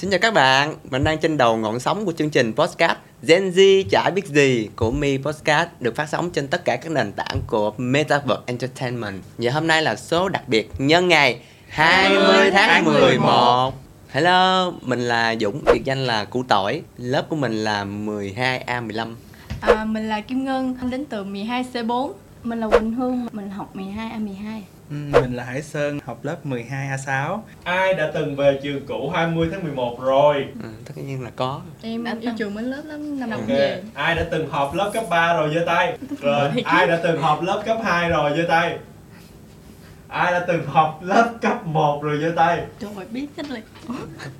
Xin chào các bạn, mình đang trên đầu ngọn sóng của chương trình podcast Gen Z chả biết gì của Mi Podcast được phát sóng trên tất cả các nền tảng của Metaverse Entertainment. Và hôm nay là số đặc biệt nhân ngày 20 tháng 11. Hello, mình là Dũng, biệt danh là Củ Tỏi. Lớp của mình là 12A15. À, mình là Kim Ngân, anh đến từ 12C4 Mình là Quỳnh Hương, mình học 12A12 Ừ, Mình là Hải Sơn, học lớp 12A6 Ai đã từng về trường cũ 20 tháng 11 rồi? Ừ, tất nhiên là có. Em Đã yêu trường mến lớp lắm, năm nào Ok. cũng về Ai đã từng họp lớp cấp 3 rồi giơ tay? Rồi, ai đã từng họp lớp cấp 2 rồi giơ tay? Ai đã từng họp lớp cấp 1 rồi giơ tay? Trời ơi, biết hết rồi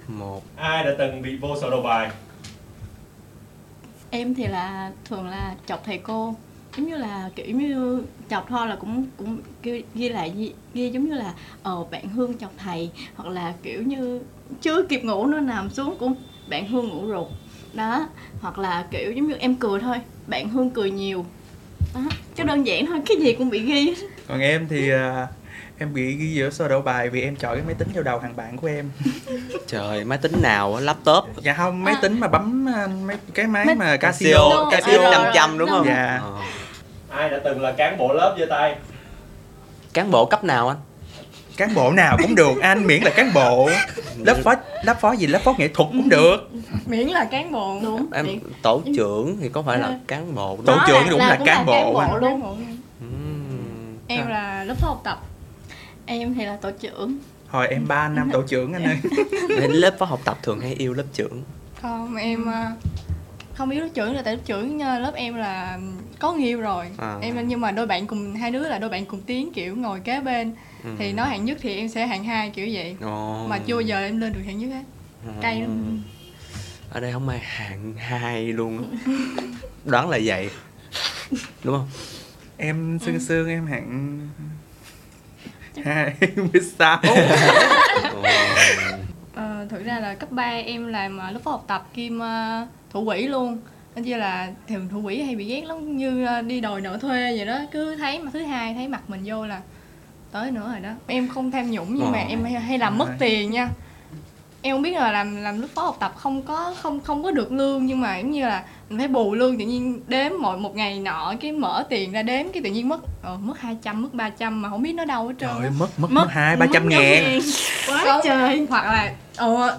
Một Ai đã từng bị vô sổ đầu bài? Em thì là thường là chọc thầy cô Giống như là kiểu như chọc thôi là cũng cũng kêu, ghi lại ghi, ghi giống như là ờ bạn Hương chọc thầy hoặc là kiểu như chưa kịp ngủ nó nằm xuống cũng bạn Hương ngủ rụt đó hoặc là kiểu giống như em cười thôi bạn Hương cười nhiều đó chứ đơn giản thôi cái gì cũng bị ghi. Còn em thì à, em bị ghi giữa sơ đậu bài vì em chọn cái máy tính vào đầu thằng bạn của em Trời, máy tính nào á, laptop Dạ không, máy À. tính mà bấm à, mấy cái máy Máy- mà Casio Casio, Ờ, 500 đúng không? Dạ. Ờ. Ai đã từng là cán bộ lớp giơ tay? Cán bộ cấp nào anh? Cán bộ nào cũng được, anh miễn là cán bộ. Lớp phó, lớp phó gì, lớp phó nghệ thuật cũng được. Miễn là cán bộ. Đúng. Em miễn- tổ trưởng thì có phải là cán bộ Tổ trưởng đúng là cũng cán bộ anh. luôn. Ừm. em là lớp phó học tập. Em thì là tổ trưởng. Hồi em 3 năm tổ trưởng anh ơi. Nên lớp phó học tập thường hay yêu lớp trưởng? Không em ờ, không biết lớp trưởng là tại lớp trưởng ờ, lớp em là có người yêu rồi À. em nhưng mà đôi bạn cùng hai đứa là đôi bạn cùng tiếng kiểu ngồi kế bên Ừ. thì nói hạng nhất thì em sẽ hạng hai kiểu vậy Ồ. mà chưa bao giờ em lên được hạng nhất hết Ừ. cay lắm Ở đây không ai hạng hai luôn á. Đoán là vậy Đúng không? Em sương sương em hạng 26 Ồ. Ờ, thực ra là cấp 3 em làm ờ, lớp phó học tập kim ờ, thủ quỹ luôn. Nên chỉ là thường thủ quỹ hay bị ghét lắm như ờ, đi đòi nợ thuê vậy đó. Cứ thấy mà thứ hai thấy mặt mình vô là tới nữa rồi đó. Em không tham nhũng nhưng mà Ờ. em hay, làm mất tiền nha. Em không biết là làm làm lớp phó học tập không có không không có được lương nhưng mà giống như là mình phải bù lương tự nhiên đếm mọi một ngày nọ cái mở tiền ra đếm cái tự nhiên mất ờ, mất 200 mất 300 mà không biết nó đâu hết trơn Trời mất mất mất hai ba trăm ngàn. quá trời. hoặc là ờ,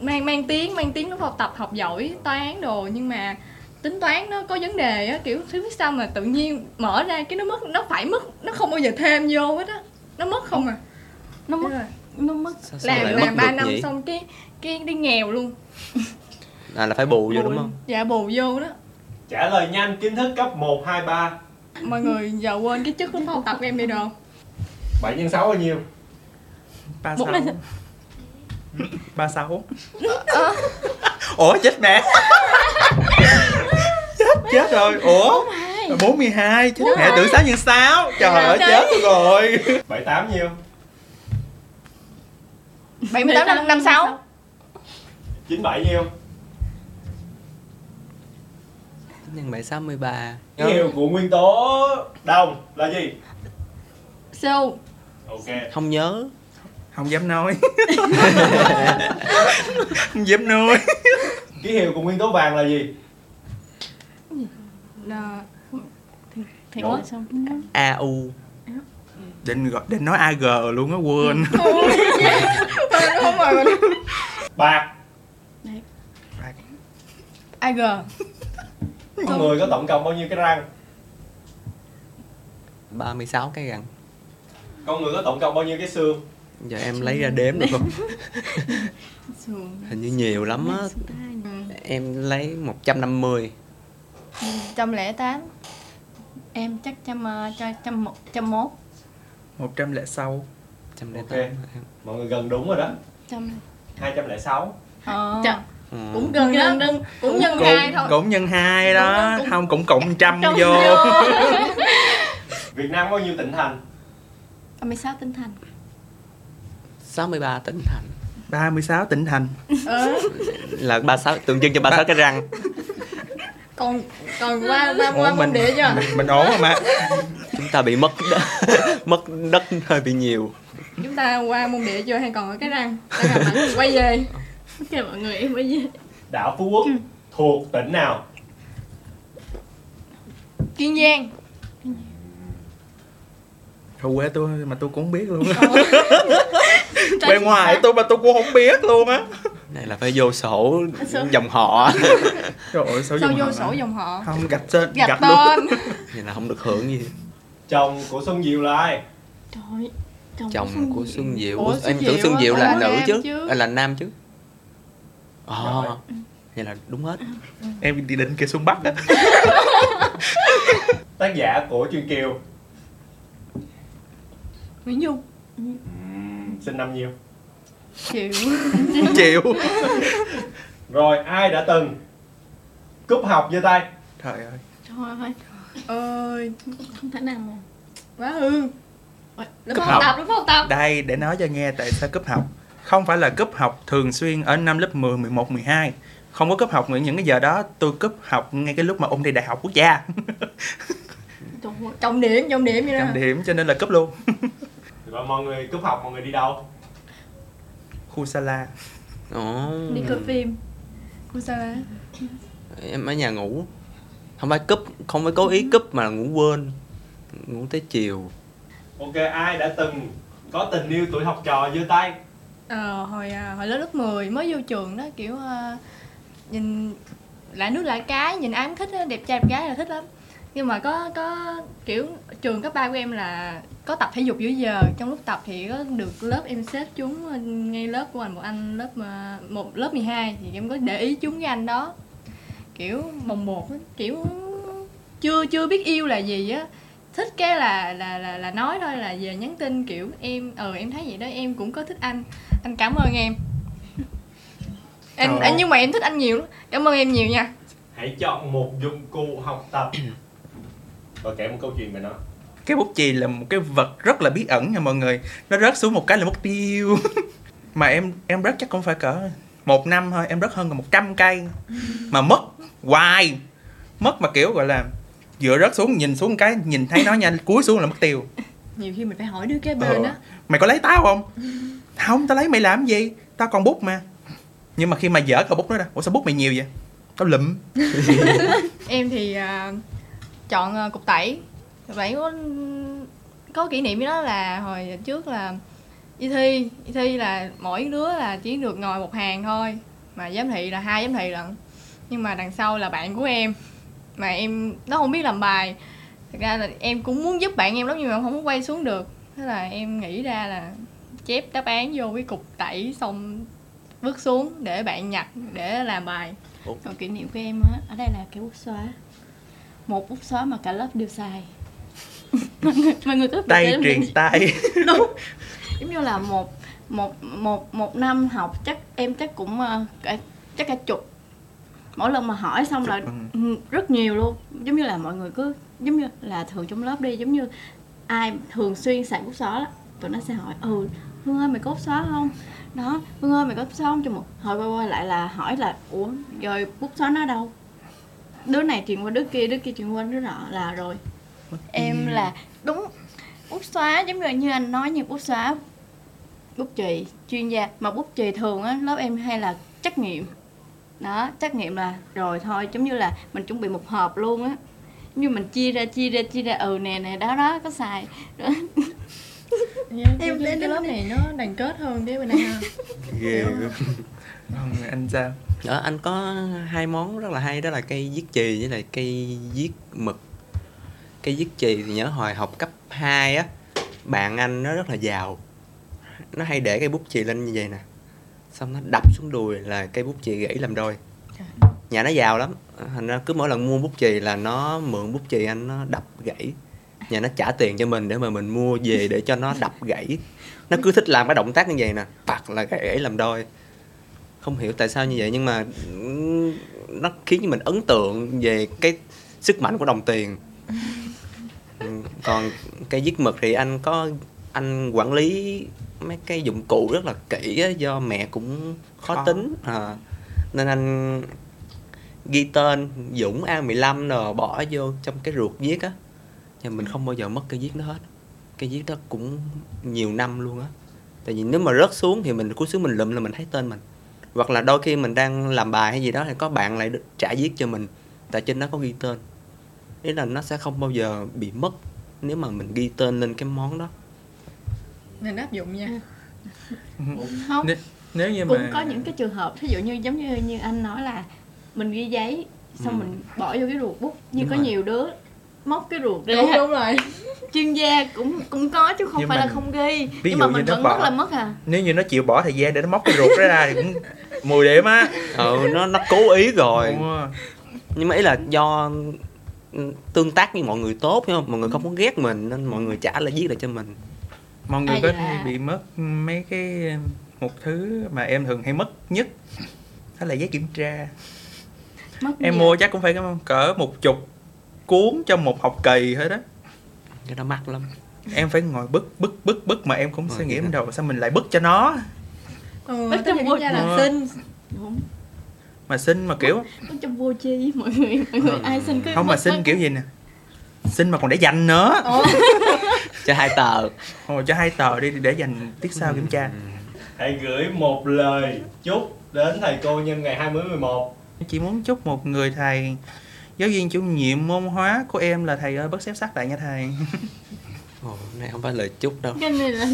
mang mang tiếng mang tiếng lúc học tập học giỏi toán đồ nhưng mà tính toán nó có vấn đề á kiểu thứ biết sao mà tự nhiên mở ra cái nó mất nó phải mất nó không bao giờ thêm vô hết á. Nó mất không à. Nó mất nó mất Sao- sao làm làm ba năm vậy? xong cái cái đi nghèo luôn. À, là phải bù vô đúng không? dạ bù vô đó. Trả lời nhanh kiến thức cấp 1, 2, 3 mọi người giờ quên cái chức lúc học tập của em đi không? 7 nhân 6 bao nhiêu? 36 36 Ủa chết mẹ. Chết chết rồi. Ủa? 42 Chết mẹ tưởng 6 nhân 6 Trời ơi chết tôi rồi 78 nhiêu? 78 năm năm sáu. 97 nhiêu? Nhân 763 Ký hiệu của nguyên tố đồng là gì? CO Ok. Không nhớ Không dám nói. Không dám nói. Ký hiệu của nguyên tố vàng là gì? là thì, xong AU Định gọi định nói AG luôn á quên. Không rồi Bạc. AG Con người có tổng cộng bao nhiêu cái răng? 36 cái gần Con người có tổng cộng bao nhiêu cái xương? Giờ em lấy ra đếm được không? Hình như nhiều lắm á. Em lấy 150 trăm lẻ tám. Em chắc trăm ờ, cho trăm một trăm mốt. 106 108 Ok. Mọi người gần đúng rồi đó. Trăm. 206 ờ, Chà. Ừ. cũng gần đó. Cũng, cũng nhân hai thôi. Cũng nhân 2 đó. Cũng- Không cũng cộng trăm Trăm vô. Việt Nam có bao nhiêu tỉnh thành? 36 tinh thành 63 tỉnh thành. 36 tỉnh thành. Ờ, Là 36 tượng trưng cho 36 cái răng. Còn còn qua qua qua môn địa chưa? mình, mình ổn rồi mà. Chúng ta bị mất đất, mất đất hơi bị nhiều. Chúng ta qua môn địa chưa hay còn ở cái răng? Đang gặp ảnh quay về. Ok mọi người em bây giờ đảo phú quốc thuộc tỉnh nào? Kiên giang Thôi quê tôi mà tôi cũng không biết luôn á. Quê ngoài tôi mà tôi cũng không biết luôn á. Này là phải vô sổ Sổ. dòng họ. Trời ơi sao sao dùng vô họ sổ dòng họ? Không gạch tên gạch luôn. tên. Vậy là không được hưởng gì. Chồng của xuân diệu là ai? Trời chồng của Xuân Diệu. Ủa, em Xuân tưởng Xuân Diệu là nữ chứ chứ. À, là nam chứ. Ồ Rồi. vậy là đúng hết. Em đi định kia xuống Bắc á. Tác giả của truyền kiều nguyễn dung. Sinh năm nhiêu? Chịu Chịu rồi ai đã từng cúp học giơ tay? Trời ơi. Trời ơi. Ơi không thể nào mà. Quá hư. Không học. tập đúng không tập. Đây để nói cho nghe tại sao cấp học. Không phải là cấp học thường xuyên ở năm lớp 10, 11, 12 Không có cấp học những những cái giờ đó tôi cấp học ngay cái lúc mà ôn thi đại học quốc gia. Trọng điểm trọng điểm vậy đó Trọng điểm cho nên là cấp luôn rồi mọi người cúp học mọi người đi đâu? Khu Sala Ồ. Đi coi phim. Sao á? em ở nhà ngủ. Không phải cúp không phải cố ý cúp mà là ngủ quên. Ngủ tới chiều. Ok ai đã từng có tình yêu tuổi học trò giơ tay? Ờ, hồi à, hồi lớp lớp 10 mới vô trường đó kiểu à, nhìn lại nước lại cái nhìn cũng thích á, đẹp trai đẹp gái là thích lắm nhưng mà có có kiểu trường cấp ba của em là có tập thể dục giữa giờ. Trong lúc tập thì có được lớp em xếp chúng ngay lớp của anh một anh lớp mà một lớp 12 thì em có để ý chúng cái anh đó. Kiểu mồng một kiểu chưa chưa biết yêu là gì á. Thích cái là là là là nói thôi là về nhắn tin kiểu em ờ em thấy vậy đó em cũng có thích anh. Anh cảm ơn em. Em, ơi. nhưng mà em thích anh nhiều lắm. Cảm ơn em nhiều nha. Hãy chọn một dụng cụ học tập và kể một câu chuyện về nó Cái bút chì là một cái vật rất là bí ẩn nha mọi người Nó rớt xuống một cái là mất tiêu Mà em em rớt chắc cũng phải cỡ một năm thôi Em rớt hơn gần 100 cây Mà mất hoài Mất mà kiểu gọi là Vừa rớt xuống nhìn xuống một cái Nhìn thấy nó nha Cúi xuống là mất tiêu nhiều khi mình phải hỏi đứa kế bên á Mày có lấy tao không? Không, tao lấy mày làm gì? Tao còn bút mà. Nhưng mà khi mà dở cả bút đó ra, ủa sao bút mày nhiều vậy? Tao lụm. em thì à, chọn à, cục tẩy. Cục tẩy có có kỷ niệm với đó là hồi trước là đi thi. Đi thi là mỗi đứa là chỉ được ngồi một hàng thôi mà giám thị là hai giám thị lận. Nhưng mà đằng sau là bạn của em mà em nó không biết làm bài. Thật ra là em cũng muốn giúp bạn em lắm nhưng mà không có quay xuống được. Thế là em nghĩ ra là chép đáp án vô cái cục tẩy xong vứt xuống để bạn nhặt để làm bài. Còn kỷ niệm của em á ở đây là cái bút xóa một bút xóa mà cả lớp đều xài. Mọi người mọi người có Tay để mình- truyền tay. đúng. Giống như là một một một một năm học chắc em chắc cũng cả, chắc cả chục. Mỗi lần mà hỏi xong là ừ, rất nhiều luôn. Giống như là mọi người cứ giống như là thường trong lớp đi giống như ai thường xuyên xài bút xóa đó tụi nó sẽ hỏi ừ hương ơi mày có bút xóa không? Đó hương ơi mày có bút xóa không? Cho một hồi quay quay lại là hỏi là ủa rồi bút xóa nó đâu đứa này truyền qua đứa kia đứa kia truyền qua đứa nọ là rồi. Em là đúng bút xóa giống như như anh nói như bút xóa bút chì chuyên gia. Mà bút chì thường á lớp em hay là trắc nghiệm. Đó trắc nghiệm là rồi thôi giống như là mình chuẩn bị một hộp luôn á. Như mình chia ra chia ra chia ra ừ nè nè đó đó có xài Rồi, em Em cái, lớp này nó đoàn kết hơn cái bên đây ha. Ghê. Còn anh sao? đó anh có hai món rất là hay đó là cây viết chì với lại cây viết mực. Cây viết chì thì nhớ hồi học cấp 2 á bạn anh nó rất là giàu. Nó hay để cây bút chì lên như vậy nè. Xong nó đập xuống đùi là cây bút chì gãy làm đôi. Nhà nó giàu lắm. Thành ra cứ mỗi lần mua bút chì là nó mượn bút chì anh nó đập gãy nhà nó trả tiền cho mình để mà mình mua về để cho nó đập gãy. Nó cứ thích làm cái động tác như vậy nè phạt là gãy làm đôi. Không hiểu tại sao như vậy nhưng mà nó khiến cho mình ấn tượng về cái sức mạnh của đồng tiền. Còn cây viết mực thì anh có anh quản lý mấy cái dụng cụ rất là kỹ á, do mẹ cũng khó, Khó. tính à, nên anh ghi tên Dũng A15 rồi bỏ vô trong cái ruột viết á nhưng mình không bao giờ mất cây viết đó hết. Cây viết đó cũng nhiều năm luôn á. Tại vì nếu mà rớt xuống thì mình cúi xuống mình lụm là mình thấy tên mình. Hoặc là đôi khi mình đang làm bài hay gì đó thì có bạn lại trả viết cho mình tại trên đó có ghi tên. Ý là nó sẽ không bao giờ bị mất nếu mà mình ghi tên lên cái món đó. Nên áp dụng nha. Không. nếu, nếu như cũng mà có những cái trường hợp thí dụ như giống như như anh nói là mình ghi giấy xong Ừ. mình bỏ vô cái ruột bút. Như Đúng có rồi. nhiều đứa móc cái ruột ra đúng đúng rồi. Chuyên gia cũng cũng có chứ không Nhưng phải là mình- không ghi. ví nhưng dụ mà mình vẫn bỏ- mất là mất à. nếu như nó chịu bỏ thời gian để nó móc cái ruột đó ra thì cũng 10 điểm á. Ừ nó nó cố ý rồi. Nhưng mà ý là do ừ, tương tác với mọi người tốt không? Mọi người không có ghét mình nên mọi người trả lại viết lại cho mình. Mọi người À, có là- bị mất mấy cái một thứ mà em thường hay mất nhất. Đó là giấy kiểm tra. Mất em nhiều. mua chắc cũng phải cỡ một chục cuốn trong một học kỳ hết đó cái đó mắc lắm. Em phải ngồi bức bức bức bức mà em cũng Ờ, suy nghĩ đầu sao mình lại bức cho nó? Ừ, Bất tất trong vô- là Ờ. xin. Đúng. mà xin mà kiểu Có trong vô chi mọi người mọi người ai xin cái không mà xin kiểu gì nè? Xin mà còn để dành nữa. Ồ, cho hai tờ. Ồ, cho hai tờ đi để dành tiết sau kiểm tra. Hãy gửi một lời chúc đến thầy cô nhân ngày 20 11 chỉ muốn chúc một người thầy giáo viên chủ nhiệm môn hóa của em là thầy ơi bớt xếp sắc lại nha thầy. Ồ, này không phải lời chúc đâu. Cái này là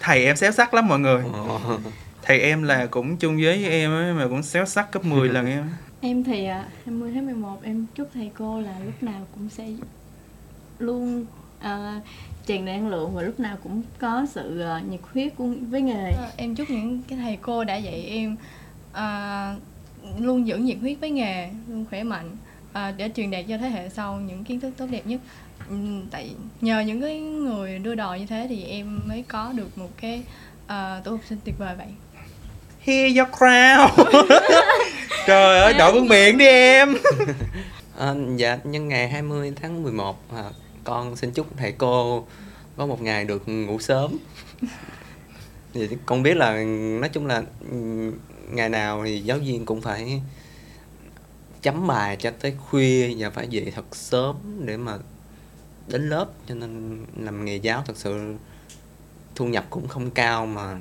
thầy em xéo sắc lắm mọi người. Ồ. thầy em là cũng chung giới với em ấy, mà cũng xéo sắc gấp 10 lần em. Em thì à, 20 tháng 11 em chúc thầy cô là lúc nào cũng sẽ luôn à, tràn năng lượng và lúc nào cũng có sự à, nhiệt huyết của, với nghề. Ờ, em chúc những cái thầy cô đã dạy em à, luôn giữ nhiệt huyết với nghề luôn khỏe mạnh à, để truyền đạt cho thế hệ sau những kiến thức tốt đẹp nhất. Ừm, tại nhờ những cái người đưa đò như thế thì em mới có được một cái à, tổ học sinh tuyệt vời vậy. Hear your crowd Trời ơi, đội vương miệng đi em. À, dạ nhân ngày 20 tháng 11 à, con xin chúc thầy cô có một ngày được ngủ sớm. Thì con biết là nói chung là ừm, ngày nào thì giáo viên cũng phải chấm bài cho tới khuya và phải dậy thật sớm để mà đến lớp. Cho nên làm nghề giáo thật sự thu nhập cũng không cao mà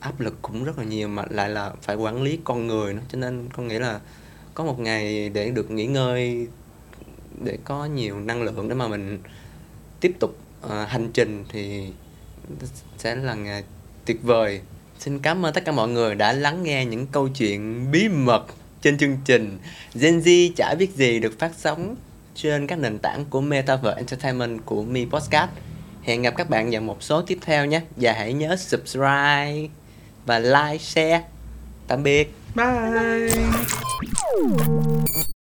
áp lực cũng rất là nhiều mà lại là phải quản lý con người nữa. Cho nên con nghĩ là có một ngày để được nghỉ ngơi để có nhiều năng lượng để mà mình tiếp tục uh, hành trình thì sẽ là ngày tuyệt vời xin cảm ơn tất cả mọi người đã lắng nghe những câu chuyện bí mật trên chương trình Gen Z chả biết gì được phát sóng trên các nền tảng của Metaverse Entertainment của Mi Podcast. Hẹn gặp các bạn vào một số tiếp theo nhé. Và hãy nhớ subscribe và like, share. Tạm biệt. Bye